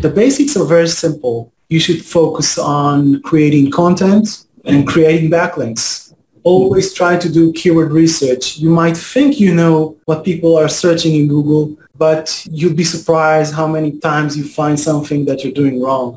The basics are very simple. You should focus on creating content and creating backlinks. Always try to do keyword research. You might think you know what people are searching in Google, but you'll be surprised how many times you find something that you're doing wrong.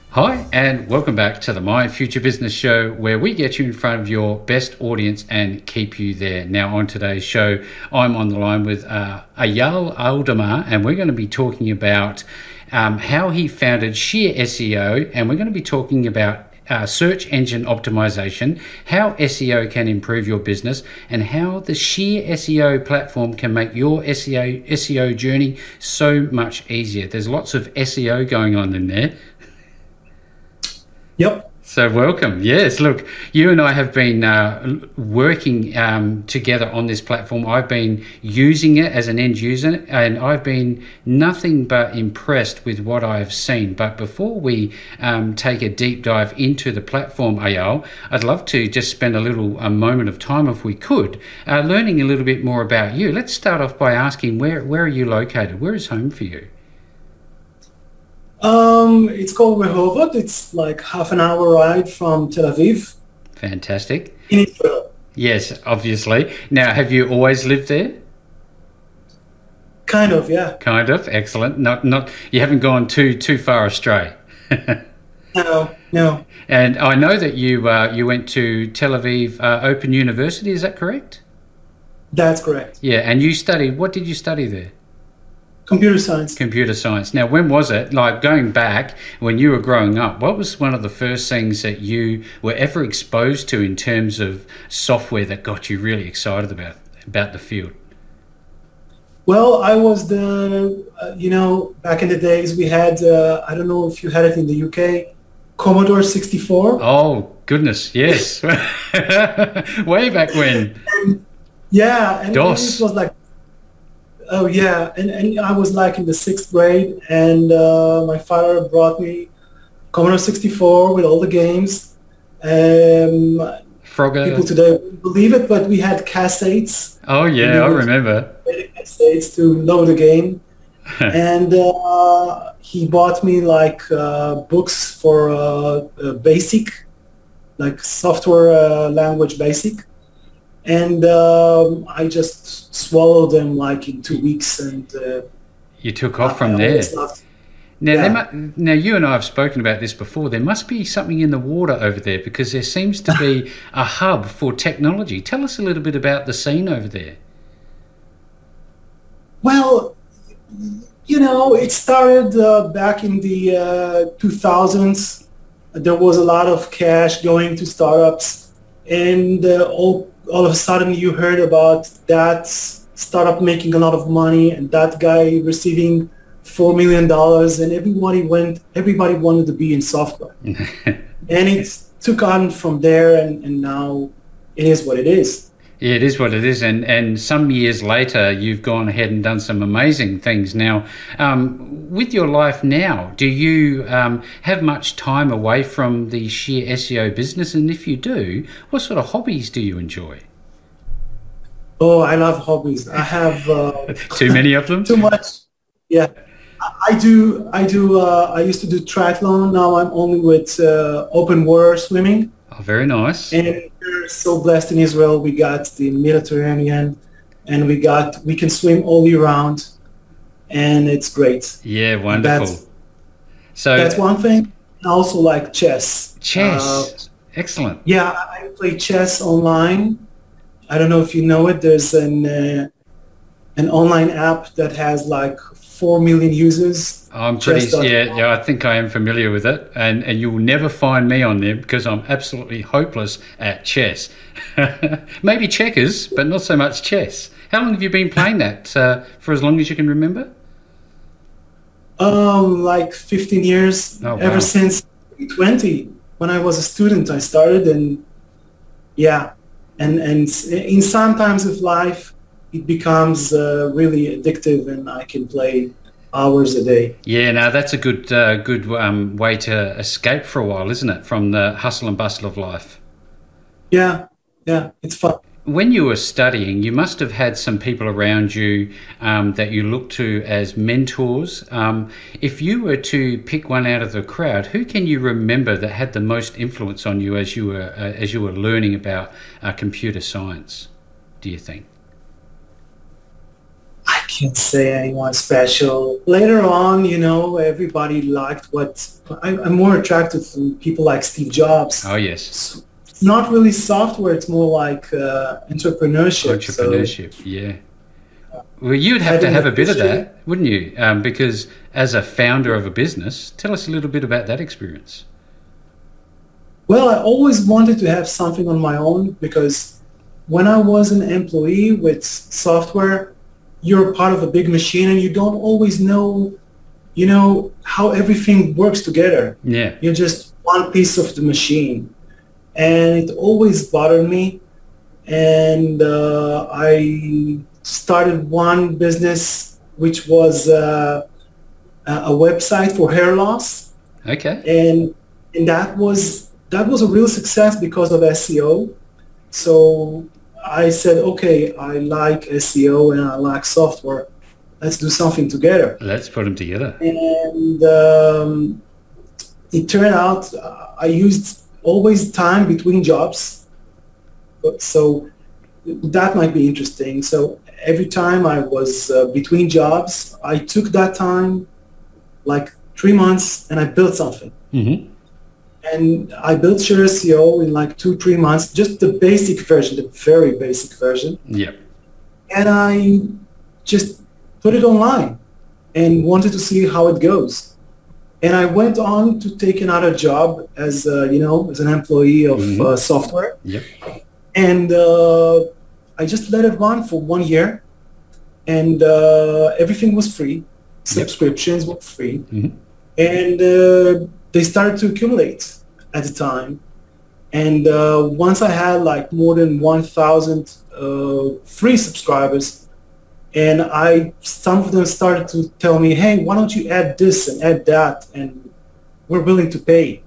Hi, and welcome back to the My Future Business Show, where we get you in front of your best audience and keep you there. Now, on today's show, I'm on the line with uh, Ayal Aldema, and we're going to be talking about um, how he founded Sheer SEO, and we're going to be talking about uh, search engine optimization, how SEO can improve your business, and how the Sheer SEO platform can make your SEO SEO journey so much easier. There's lots of SEO going on in there. Yep. So welcome. Yes, look, you and I have been uh, working um, together on this platform. I've been using it as an end user, and I've been nothing but impressed with what I've seen. But before we um, take a deep dive into the platform, Ayal, I'd love to just spend a little a moment of time, if we could, uh, learning a little bit more about you. Let's start off by asking where where are you located? Where is home for you? Um, it's called Rehovot. It's like half an hour ride from Tel Aviv. Fantastic. In Israel. Yes, obviously. Now, have you always lived there? Kind of, yeah. Kind of. Excellent. Not, not. You haven't gone too too far astray. no, no. And I know that you uh, you went to Tel Aviv uh, Open University. Is that correct? That's correct. Yeah, and you studied. What did you study there? Computer science. Computer science. Now, when was it? Like going back when you were growing up, what was one of the first things that you were ever exposed to in terms of software that got you really excited about about the field? Well, I was the, uh, you know, back in the days we had, uh, I don't know if you had it in the UK, Commodore 64. Oh, goodness, yes. Way back when. And, yeah, and DOS. it was like Oh yeah, and, and I was like in the sixth grade, and uh, my father brought me Commodore 64 with all the games. Um, Frogger. People today wouldn't believe it, but we had cassettes. Oh yeah, I remember. Cassettes to load the game, and uh, he bought me like uh, books for uh, uh, basic, like software uh, language basic and um, I just swallowed them like in two weeks, and uh, you took off from there. Now, yeah. mu- now you and I have spoken about this before. There must be something in the water over there because there seems to be a hub for technology. Tell us a little bit about the scene over there. Well, you know, it started uh, back in the uh, 2000s. There was a lot of cash going to startups, and uh, all all of a sudden you heard about that startup making a lot of money and that guy receiving four million dollars and everybody went everybody wanted to be in software. And it took on from there and, and now it is what it is yeah, it is what it is, and and some years later, you've gone ahead and done some amazing things. Now, um, with your life now, do you um, have much time away from the sheer SEO business? And if you do, what sort of hobbies do you enjoy? Oh, I love hobbies. I have uh, too many of them. too much. Yeah, I do. I do. Uh, I used to do triathlon. Now I'm only with uh, open water swimming. Oh, very nice. And we're so blessed in Israel. We got the Mediterranean, and we got we can swim all year round, and it's great. Yeah, wonderful. That's, so that's one thing. I also like chess. Chess, uh, excellent. Yeah, I play chess online. I don't know if you know it. There's an uh, an online app that has like four million users. I'm pretty yeah yeah. I think I am familiar with it, and and you'll never find me on there because I'm absolutely hopeless at chess. Maybe checkers, but not so much chess. How long have you been playing that? Uh, for as long as you can remember? Um, like 15 years. Oh, wow. Ever since 20, when I was a student, I started, and yeah, and and in some times of life it becomes uh, really addictive, and I can play hours a day. Yeah, now that's a good uh, good um, way to escape for a while, isn't it, from the hustle and bustle of life? Yeah, yeah, it's fun when you were studying, you must have had some people around you um, that you looked to as mentors. Um, if you were to pick one out of the crowd, who can you remember that had the most influence on you as you were uh, as you were learning about uh, computer science? Do you think? I can't say anyone special. Later on, you know, everybody liked what I, am more attracted to people like Steve Jobs. Oh yes. So, not really software. It's more like uh, entrepreneurship. Entrepreneurship, so, yeah. Well, you'd have to have a bit of that, wouldn't you? Um, because as a founder of a business, tell us a little bit about that experience. Well, I always wanted to have something on my own because when I was an employee with software, you're part of a big machine and you don't always know, you know, how everything works together. Yeah. You're just one piece of the machine and it always bothered me. And uh, I started one business which was uh, a website for hair loss. Okay. And and that was that was a real success because of SEO. So I said, okay, I like SEO and I like software. Let's do something together. Let's put them together. And um, it turned out I used always time between jobs. So that might be interesting. So every time I was uh, between jobs, I took that time, like three months, and I built something. Mm-hmm. And I built Sheer SEO in like two, three months, just the basic version, the very basic version. Yeah. And I just put it online and wanted to see how it goes and I went on to take another job as uh, you know as an employee of mm-hmm. uh, software. Yep. And uh, I just let it run for one year, and uh, everything was free. Subscriptions yep. were free, mm-hmm. and uh, they started to accumulate at the time. And uh, once I had like more than 1,000 free subscribers, and I some of them started to tell me, "Hey, why don't you add this and add that?" And we're willing to pay.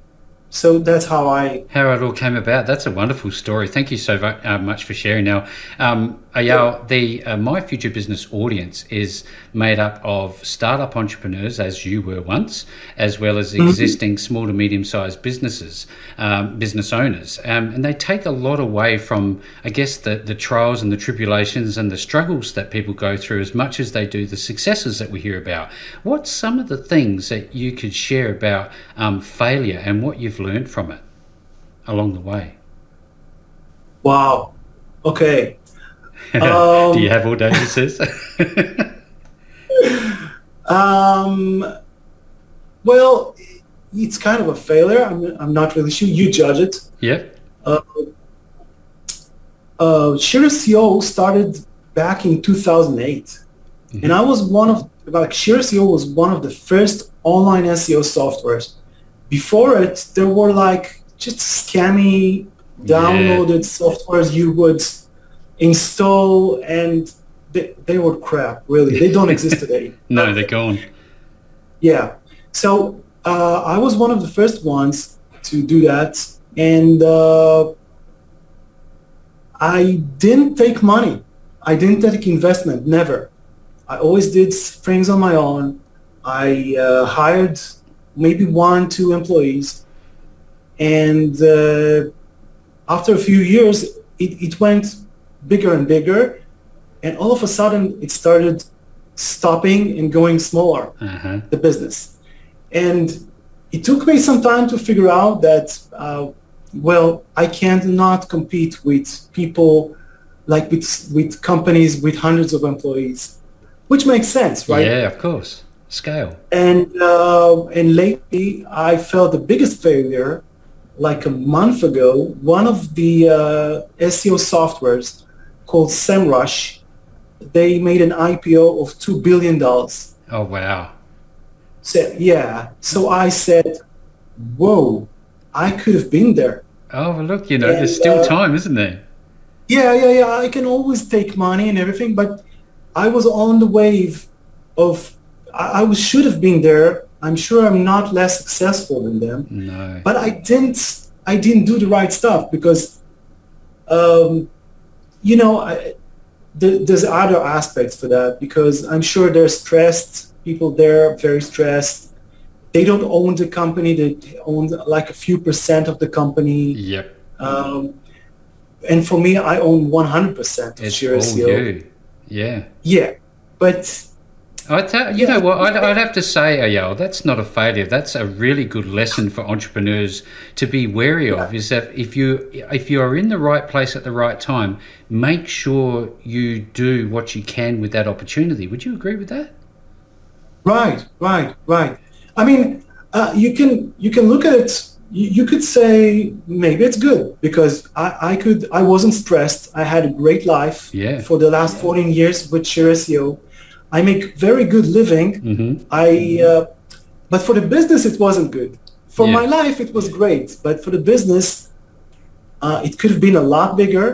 So that's how I how it all came about. That's a wonderful story. Thank you so uh, much for sharing. Now, um, Ayal, the uh, My Future Business audience is made up of startup entrepreneurs, as you were once, as well as mm-hmm. existing small to medium sized businesses, um, business owners, um, and they take a lot away from, I guess, the the trials and the tribulations and the struggles that people go through, as much as they do the successes that we hear about. What's some of the things that you could share about um, failure and what you've learned from it along the way? Wow. Okay. Um, Do you have audacious? um, well, it's kind of a failure. I'm, I'm not really sure. You judge it. Yeah. Uh, uh, SEO started back in 2008. Mm-hmm. And I was one of, like, SEO was one of the first online SEO softwares before it, there were like just scammy downloaded yeah. softwares you would install and they, they were crap, really. They don't exist today. no, they're gone. Yeah. So uh, I was one of the first ones to do that. And uh, I didn't take money. I didn't take investment, never. I always did things on my own. I uh, hired maybe one, two employees. And uh, after a few years, it, it went bigger and bigger. And all of a sudden, it started stopping and going smaller, uh-huh. the business. And it took me some time to figure out that, uh, well, I can't not compete with people like with, with companies with hundreds of employees, which makes sense, right? Yeah, of course scale. And uh, and lately, I felt the biggest failure. Like a month ago, one of the uh, SEO softwares called SEMrush, they made an IPO of two billion dollars. Oh wow! So yeah, so I said, "Whoa, I could have been there." Oh well, look, you know, and, there's still uh, time, isn't there? Yeah, yeah, yeah. I can always take money and everything, but I was on the wave of I, I should have been there. I'm sure I'm not less successful than them. No. But I didn't I didn't do the right stuff because um, you know, I, there's other aspects for that because I'm sure they're stressed. People there very stressed. They don't own the company. They own like a few percent of the company. Yep. Um, and for me, I own 100% of It's Share all you. Yeah. Yeah, but I tell, you know what, I'd, I'd have to say, Ayal, that's not a failure. That's a really good lesson for entrepreneurs to be wary of. Is that if you if you are in the right place at the right time, make sure you do what you can with that opportunity. Would you agree with that? Right, right, right. I mean, uh, you can you can look at it. You, you could say maybe it's good because I, I could I wasn't stressed. I had a great life Yeah. for the last 14 years with Sheer SEO. I make very good living. Mm-hmm. I uh, but for the business it wasn't good. For Yeah. my life it was great, but for the business uh, it could have been a lot bigger.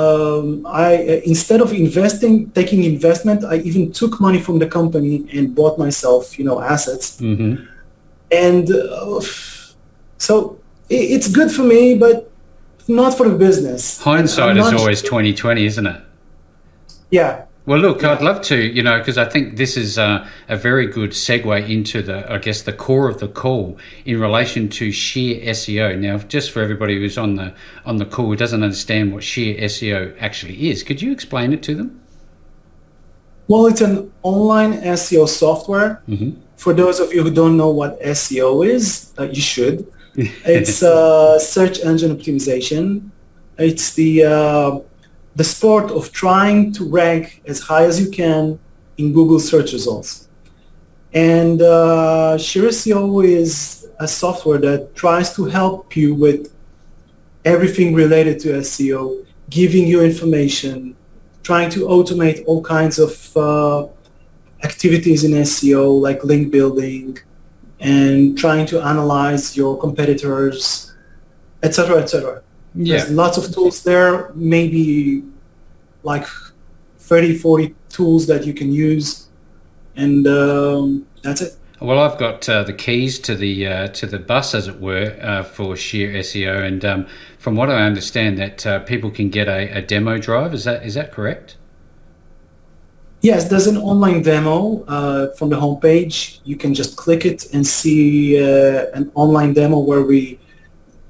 Um, I uh, instead of investing, taking investment, I even took money from the company and bought myself, you know, assets. Mm-hmm. And uh, so i- it's good for me, but not for the business. Hindsight is always twenty twenty, isn't it? Yeah, Well, look, I'd love to, you know, because I think this is uh, a very good segue into the, I guess, the core of the call in relation to sheer SEO. Now, just for everybody who's on the on the call who doesn't understand what sheer SEO actually is, could you explain it to them? Well, it's an online SEO software. Mm-hmm. For those of you who don't know what SEO is, uh, you should. It's uh, search engine optimization. It's the uh, the sport of trying to rank as high as you can in Google search results. And uh, Sheer SEO is a software that tries to help you with everything related to SEO, giving you information, trying to automate all kinds of uh, activities in SEO like link building and trying to analyze your competitors, etc., etc. Yeah. There's lots of tools there, maybe like 30, 40 tools that you can use, and um, that's it. Well, I've got uh, the keys to the uh, to the bus, as it were, uh, for Sheer SEO, and um, from what I understand, that uh, people can get a, a demo drive. Is that is that correct? Yes, there's an online demo uh, from the homepage. You can just click it and see uh, an online demo where we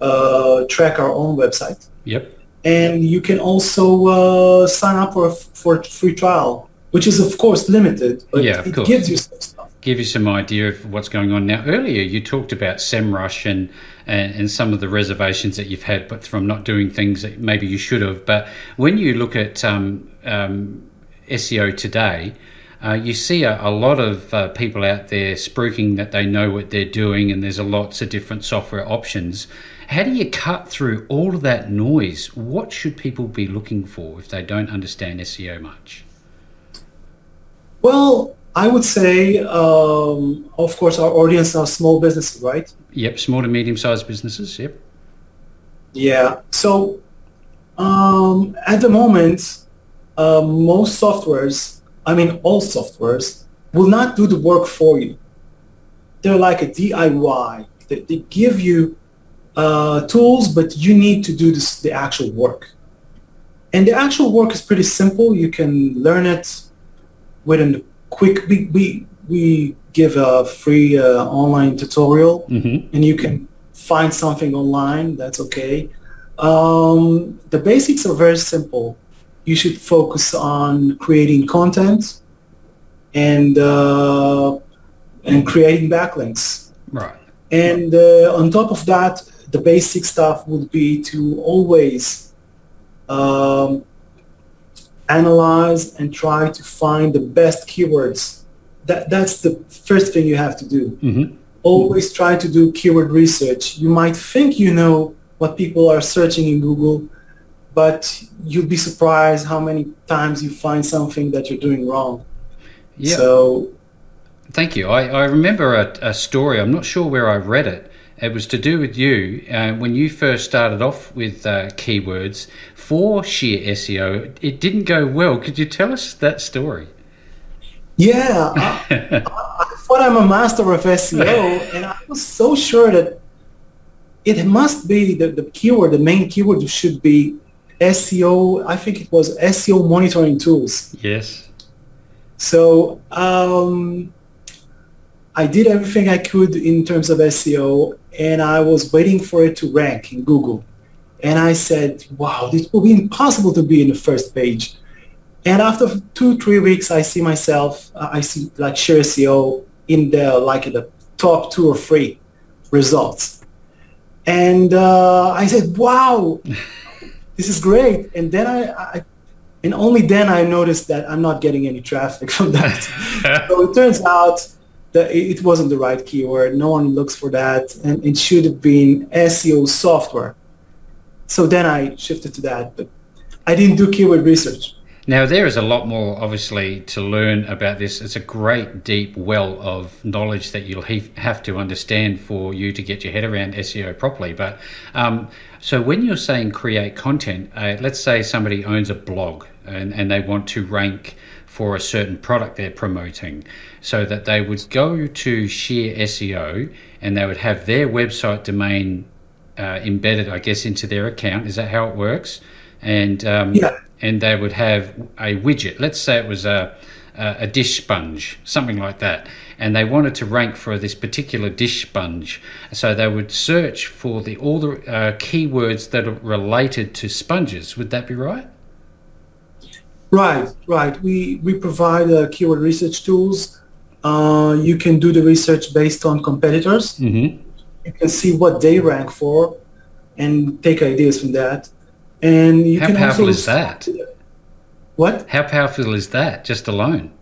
uh, track our own website. Yep. And you can also uh, sign up for a, for a free trial, which is of course limited, but Yeah, of it course. gives you some stuff. give you some idea of what's going on. Now, earlier you talked about SEMrush and, and, and some of the reservations that you've had, but from not doing things that maybe you should have. But when you look at um, um, SEO today, uh, you see a, a lot of uh, people out there spruiking that they know what they're doing, and there's a lots of different software options. How do you cut through all of that noise? What should people be looking for if they don't understand SEO much? Well, I would say, um, of course, our audience are small businesses, right? Yep, small to medium sized businesses. Yep. Yeah. So um, at the moment, uh, most softwares, I mean all softwares, will not do the work for you. They're like a DIY. They, they give you uh, tools, but you need to do this, the actual work. And the actual work is pretty simple. You can learn it within a quick. We we, we give a free uh, online tutorial Mm-hmm. and you can find something online, that's okay. Um, the basics are very simple. You should focus on creating content and uh, and creating backlinks. Right. And uh, on top of that, the basic stuff would be to always um, analyze and try to find the best keywords. That, that's the first thing you have to do Mm-hmm. always try to do keyword research. You might think you know what people are searching in Google, but you'll be surprised how many times you find something that you're doing wrong. Yeah. So Thank you. I, I remember a, a story. I'm not sure where I read it, It was to do with you uh, when you first started off with uh, keywords for sheer SEO. It didn't go well. Could you tell us that story? Yeah, I, I thought I'm a master of SEO, and I was so sure that it must be the, the keyword, the main keyword should be SEO. I think it was SEO monitoring tools. Yes. So um, I did everything I could in terms of SEO, and I was waiting for it to rank in Google. And I said, wow, this will be impossible to be in the first page. And after two, three weeks, I see myself, uh, I see like Sheer SEO in the, like the top two or three results. And uh, I said, wow, this is great. And then I, I, and only then I noticed that I'm not getting any traffic from that. so it turns out it wasn't the right keyword. No one looks for that. And it should have been SEO software. So then I shifted to that, but I didn't do keyword research. Now, there is a lot more, obviously, to learn about this. It's a great, deep well of knowledge that you'll have to understand for you to get your head around SEO properly. But um, so, when you're saying create content, uh, let's say somebody owns a blog and, and they want to rank for a certain product they're promoting, so that they would go to Sheer SEO and they would have their website domain uh, embedded, I guess, into their account. Is that how it works? And um, yeah and they would have a widget. Let's say it was a, a dish sponge, something like that, and they wanted to rank for this particular dish sponge. So they would search for the all the uh, keywords that are related to sponges. Would that be right? Right, right. We we provide uh, keyword research tools. Uh, you can do the research based on competitors. Mm-hmm. You can see what they rank for, and take ideas from that. And you How can powerful also is that? What? How powerful is that just alone?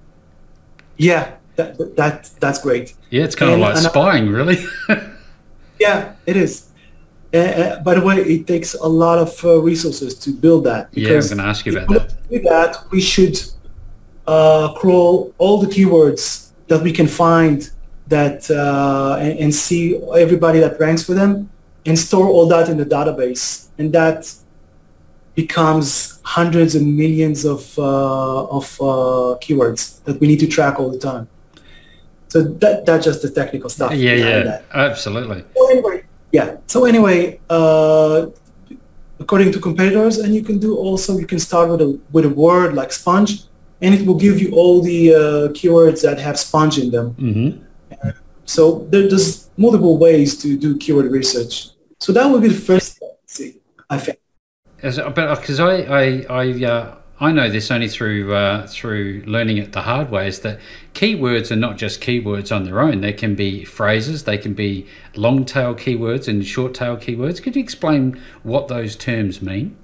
Yeah, that, that that's great. Yeah, it's kind and, of like spying, really. yeah, it is. Uh, by the way, it takes a lot of uh, resources to build that. Yeah, I'm going to ask you about that. To do that, we should uh, crawl all the keywords that we can find that uh, and, and see everybody that ranks for them and store all that in the database. And that becomes hundreds and millions of uh, of uh, keywords that we need to track all the time. So that that's just the technical stuff. Yeah, yeah, that. absolutely. So anyway, yeah. So anyway, uh, according to competitors, and you can do also you can start with a with a word like sponge, and it will give you all the uh, keywords that have sponge in them. Mm-hmm. So there, there's multiple ways to do keyword research. So that would be the first thing I think because uh, I I I, uh, I know this only through uh, through learning it the hard way is that keywords are not just keywords on their own. They can be phrases, they can be long tail keywords and short tail keywords. Could you explain what those terms mean?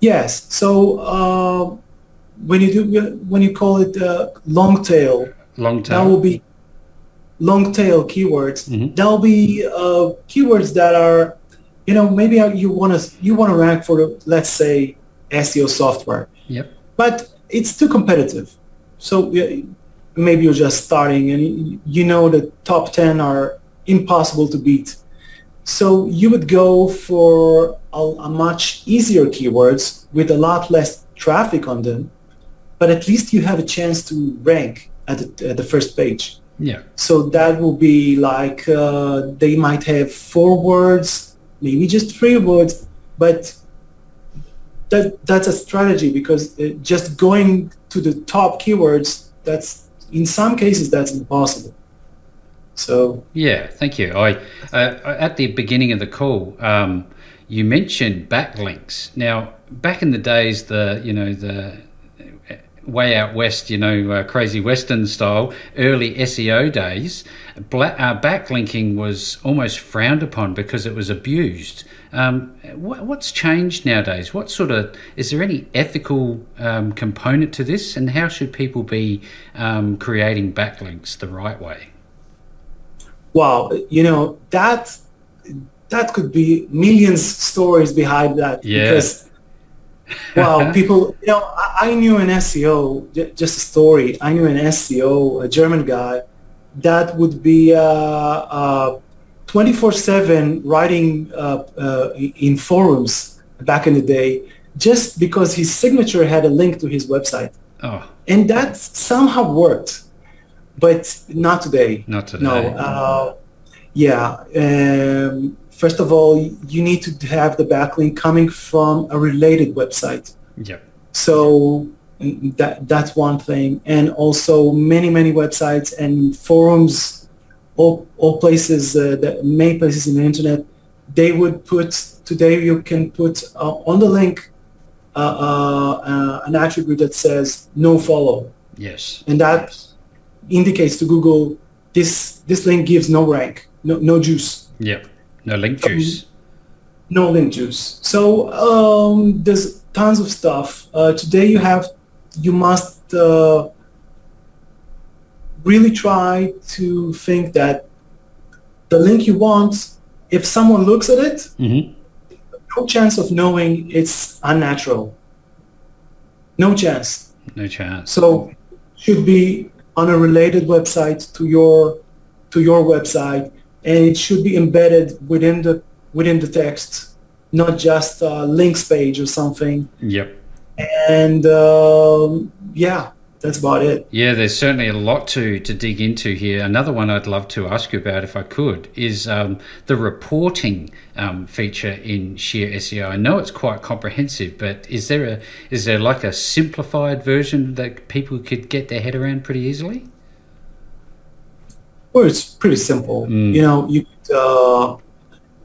Yes. So uh, when you do when you call it uh, long tail, long tail, that will be long tail keywords. Mm-hmm. That will be uh, keywords that are you know, maybe you want to you want to rank for let's say SEO software. Yep. But it's too competitive. So maybe you're just starting and you know the top 10 are impossible to beat. So you would go for a, a much easier keywords with a lot less traffic on them, but at least you have a chance to rank at the, at the first page. Yeah. So that will be like uh, they might have four words maybe just three words, but that that's a strategy because uh, just going to the top keywords, that's in some cases that's impossible. So yeah, thank you. I uh, at the beginning of the call, um, you mentioned backlinks. Now, back in the days, the you know the way out west, you know, uh, crazy western style, early SEO days, black, uh, backlinking was almost frowned upon because it was abused. Um, what, what's changed nowadays? What sort of is there any ethical um, component to this, and how should people be um, creating backlinks the right way? Well, you know that that could be millions stories behind that yeah. because wow, people, you know, I, I, knew an SEO, just a story. I knew an SEO, a German guy, that would be uh, uh, 24/7 writing uh, uh, in forums back in the day, just because his signature had a link to his website. Oh, and that somehow worked, but not today. not today. No. Uh, yeah. Um, first of all, you need to have the backlink coming from a related website. Yep. So that that's one thing, and also many many websites and forums, all all places, uh, the main places in the internet, they would put today you can put uh, on the link uh, uh, uh, an attribute that says no follow, Yes. and that indicates to Google this this link gives no rank, no no juice Yep. No link juice. no link juice. So um, there's tons of stuff. Uh, today you have, you must uh, really try to think that the link you want, if someone looks at it, Mm-hmm. no chance of knowing it's unnatural. No chance. No chance. So should be on a related website to your to your website, and it should be embedded within the within the text, not just a links page or something. Yep. And um, yeah, that's about it. Yeah, there's certainly a lot to, to dig into here. Another one I'd love to ask you about, if I could, is um, the reporting um, feature in Sheer SEO. I know it's quite comprehensive, but is there a is there like a simplified version that people could get their head around pretty easily? Well, it's pretty simple. Mm. You know, you uh,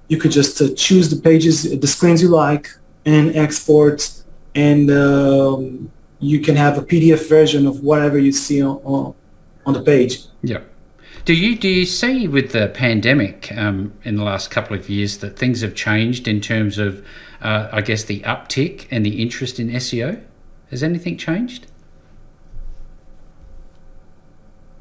you could just uh, choose the pages, the screens you like, and export, and um, you can have a PDF version of whatever you see on on, on the page. Yeah. Do you do you see with the pandemic um, in the last couple of years that things have changed in terms of, uh, I guess, the uptick and the interest in SEO? Has anything changed?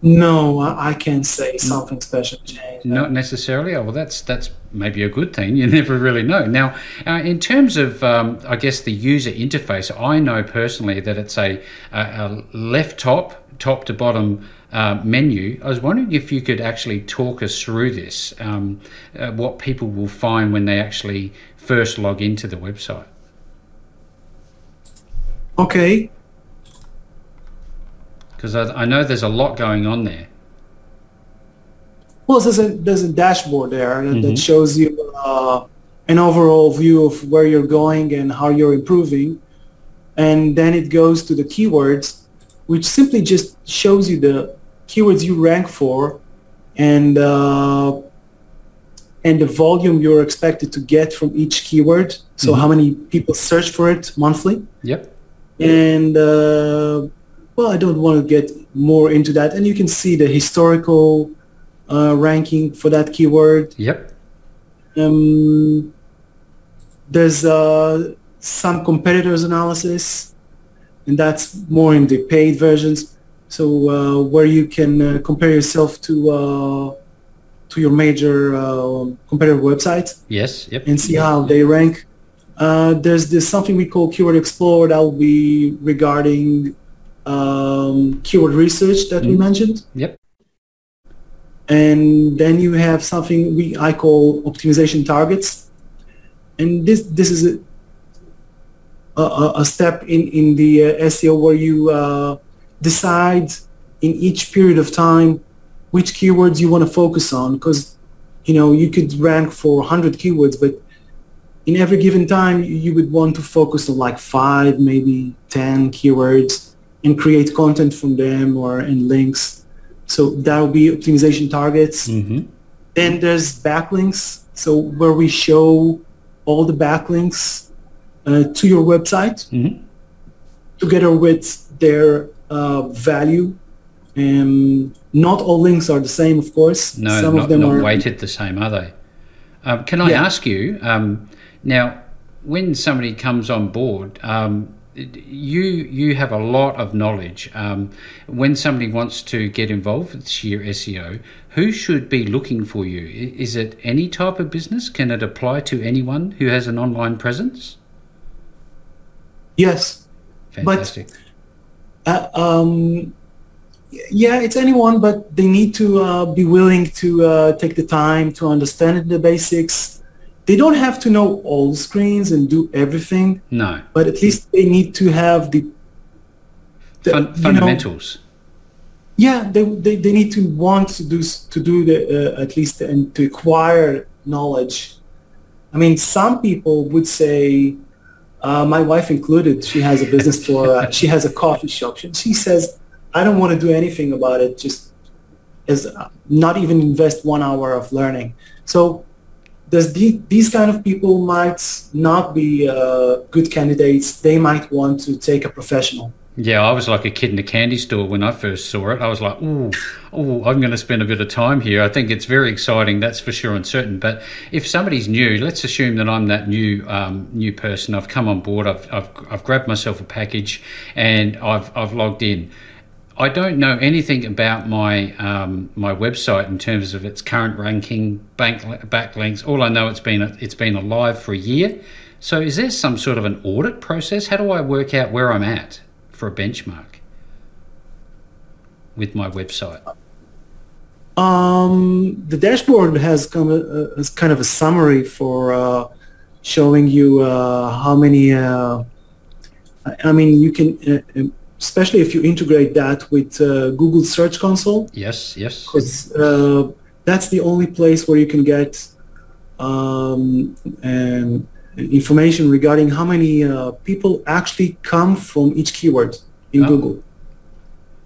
No, I, I can't say something special changed. Not necessarily. Oh, well, that's that's maybe a good thing. You never really know. Now, uh, in terms of, um, I guess, the user interface, I know personally that it's a, a, a left top, top to bottom uh, menu. I was wondering if you could actually talk us through this, um, uh, what people will find when they actually first log into the website. Okay. Because I, I know there's a lot going on there. Well, there's a there's a dashboard there that, Mhm. that shows you uh, an overall view of where you're going and how you're improving, and then it goes to the keywords, which simply just shows you the keywords you rank for, and uh, and the volume you're expected to get from each keyword. So Mhm. how many people search for it monthly, Yep. and uh, well, I don't want to get more into that. And you can see the historical uh, ranking for that keyword. Yep. Um, there's uh, some competitors analysis, and that's more in the paid versions. So uh, where you can uh, compare yourself to uh, to your major uh, competitor websites Yes. Yep. and see how they rank. Uh, there's this something we call Keyword Explorer that will be regarding um, keyword research that we Mm. mentioned. Yep. And then you have something we I call optimization targets. And this this is a, a, a step in, in the uh, SEO where you uh, decide in each period of time which keywords you want to focus on because you know you could rank for 100 keywords but in every given time you- you would want to focus on like five maybe 10 keywords and create content from them or and links so that will be optimization targets Mm-hmm. then there's backlinks so where we show all the backlinks uh, to your website Mm-hmm. together with their uh, value and not all links are the same of course No, some not, of them not are weighted the same, are they? Um, can I Yeah. ask you um, now? When somebody comes on board, um, you you have a lot of knowledge. Um, when somebody wants to get involved with Sheer SEO, who should be looking for you? Is it any type of business? Can it apply to anyone who has an online presence? yes Fantastic. Uh, um, yeah, it's anyone, but they need to uh, be willing to uh, take the time to understand the basics. They don't have to know all screens and do everything. No. But at least they need to have the, the Fun- fundamentals. Know, yeah, they, they, they need to want to do to do the uh, at least and to acquire knowledge. I mean, some people would say, uh, my wife included, she has a business for uh, she has a coffee shop. She, she says I don't want to do anything about it. Just as not even invest one hour of learning. So does the, these kind of people might not be uh, good candidates. They might want to take a professional. Yeah, I was like a kid in a candy store when I first saw it. I was like, "Oh, oh, I'm going to spend a bit of time here." I think it's very exciting, that's for sure and certain. But if somebody's new, let's assume that I'm that new um, new person. I've come on board. I've, I've I've grabbed myself a package, and I've I've logged in. I don't know anything about my um, my website in terms of its current ranking, bank backlinks. All I know it's been it's been alive for a year. So is there some sort of an audit process? How do I work out where I'm at for a benchmark with my website? Um, the dashboard has come uh, as kind of a summary for uh, showing you uh, how many. Uh, I mean, you can uh, especially if you integrate that with uh, Google Search Console. Yes, yes. Because uh, that's the only place where you can get um, um, information regarding how many uh, people actually come from each keyword in oh. Google.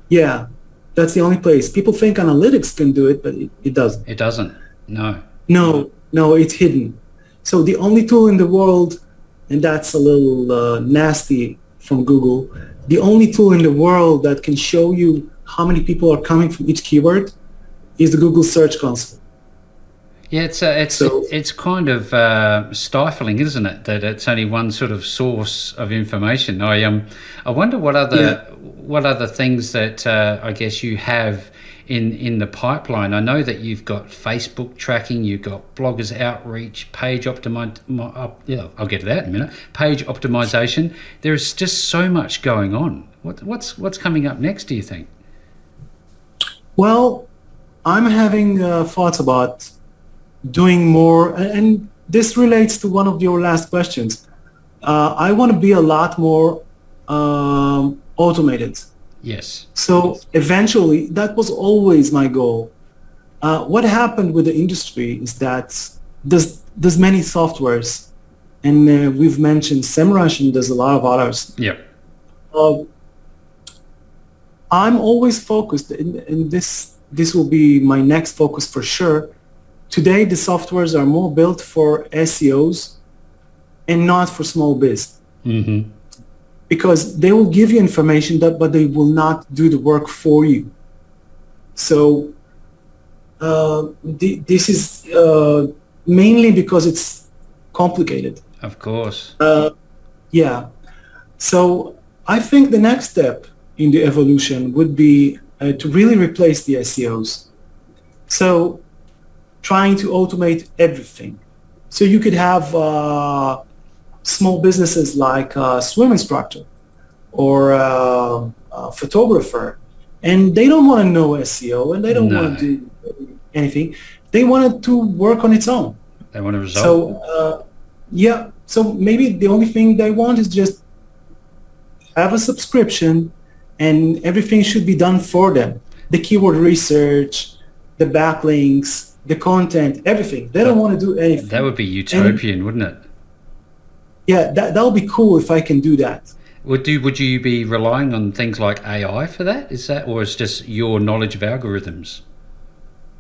Yeah, that's the only place. People think analytics can do it, but it, it doesn't. It doesn't. No. No, no, it's hidden. So the only tool in the world, and that's a little uh, nasty from Google, the only tool in the world that can show you how many people are coming from each keyword is the Google Search Console. Yeah, it's uh, it's so, it's kind of uh, stifling, isn't it? That it's only one sort of source of information. I um, I wonder what other yeah. what other things that uh, I guess you have in in the pipeline. I know that you've got Facebook tracking, you've got bloggers outreach, page optimize. Yeah, I'll get to that in a minute. Page optimization. There is just so much going on. What, what's what's coming up next? Do you think? Well, I'm having uh, thoughts about doing more, and this relates to one of your last questions. Uh, I want to be a lot more um, automated. Yes. So eventually, that was always my goal. Uh, what happened with the industry is that there's there's many softwares, and uh, we've mentioned SEMrush, and there's a lot of others. Yeah. Uh, I'm always focused, and, and this this will be my next focus for sure. Today, the softwares are more built for SEOs and not for small biz. Mm-hmm because they will give you information that but they will not do the work for you. So uh, th- this is uh, mainly because it's complicated. Of course. Uh, yeah. So i think the next step in the evolution would be uh, to really replace the seos so trying to automate everything. So you could have uh, small businesses like a swim instructor or a, a photographer, and they don't want to know SEO and they don't no. want to do anything. They want to work on its own. They want to resolve. So uh, yeah, so maybe the only thing they want is just have a subscription, and everything should be done for them. The keyword research, the backlinks, the content, everything. They don't want to do anything. That would be utopian, and, wouldn't it? Yeah, that that would be cool if I can do that. Would do would you be relying on things like AI for that? Is that or is just your knowledge of algorithms?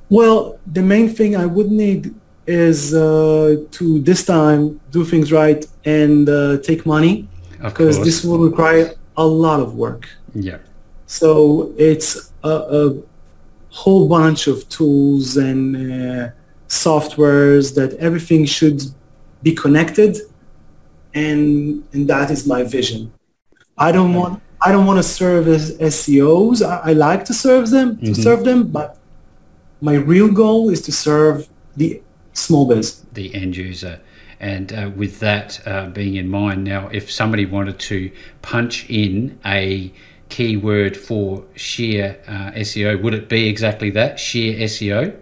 Well, the main thing I would need is uh, to this time do things right and uh, take money because this will require a lot of work. Yeah. So it's a, a whole bunch of tools and uh, softwares that everything should be connected and and that is my vision. I don't want I don't want to serve as SEOs. I, I like to serve them to mm-hmm. serve them, but my real goal is to serve the small biz, the end user. And uh, with that uh, being in mind, now if somebody wanted to punch in a keyword for sheer uh, SEO. Would it be exactly that, sheer SEO?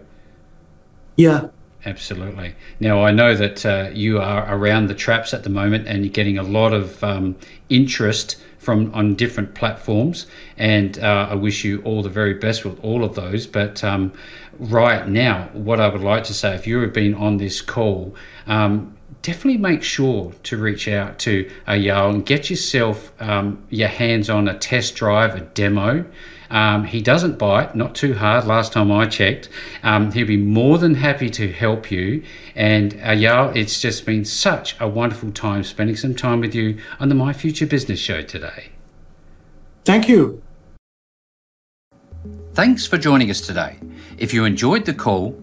Yeah. Absolutely. Now, I know that uh, you are around the traps at the moment and you're getting a lot of um, interest from on different platforms. And uh, I wish you all the very best with all of those. But um, right now, what I would like to say, if you have been on this call, um, definitely make sure to reach out to Ayal and get yourself um, your hands on a test drive, a demo. Um, he doesn't bite, not too hard. Last time I checked, um, he'll be more than happy to help you. And uh, it's just been such a wonderful time spending some time with you on the My Future Business Show today. Thank you. Thanks for joining us today. If you enjoyed the call,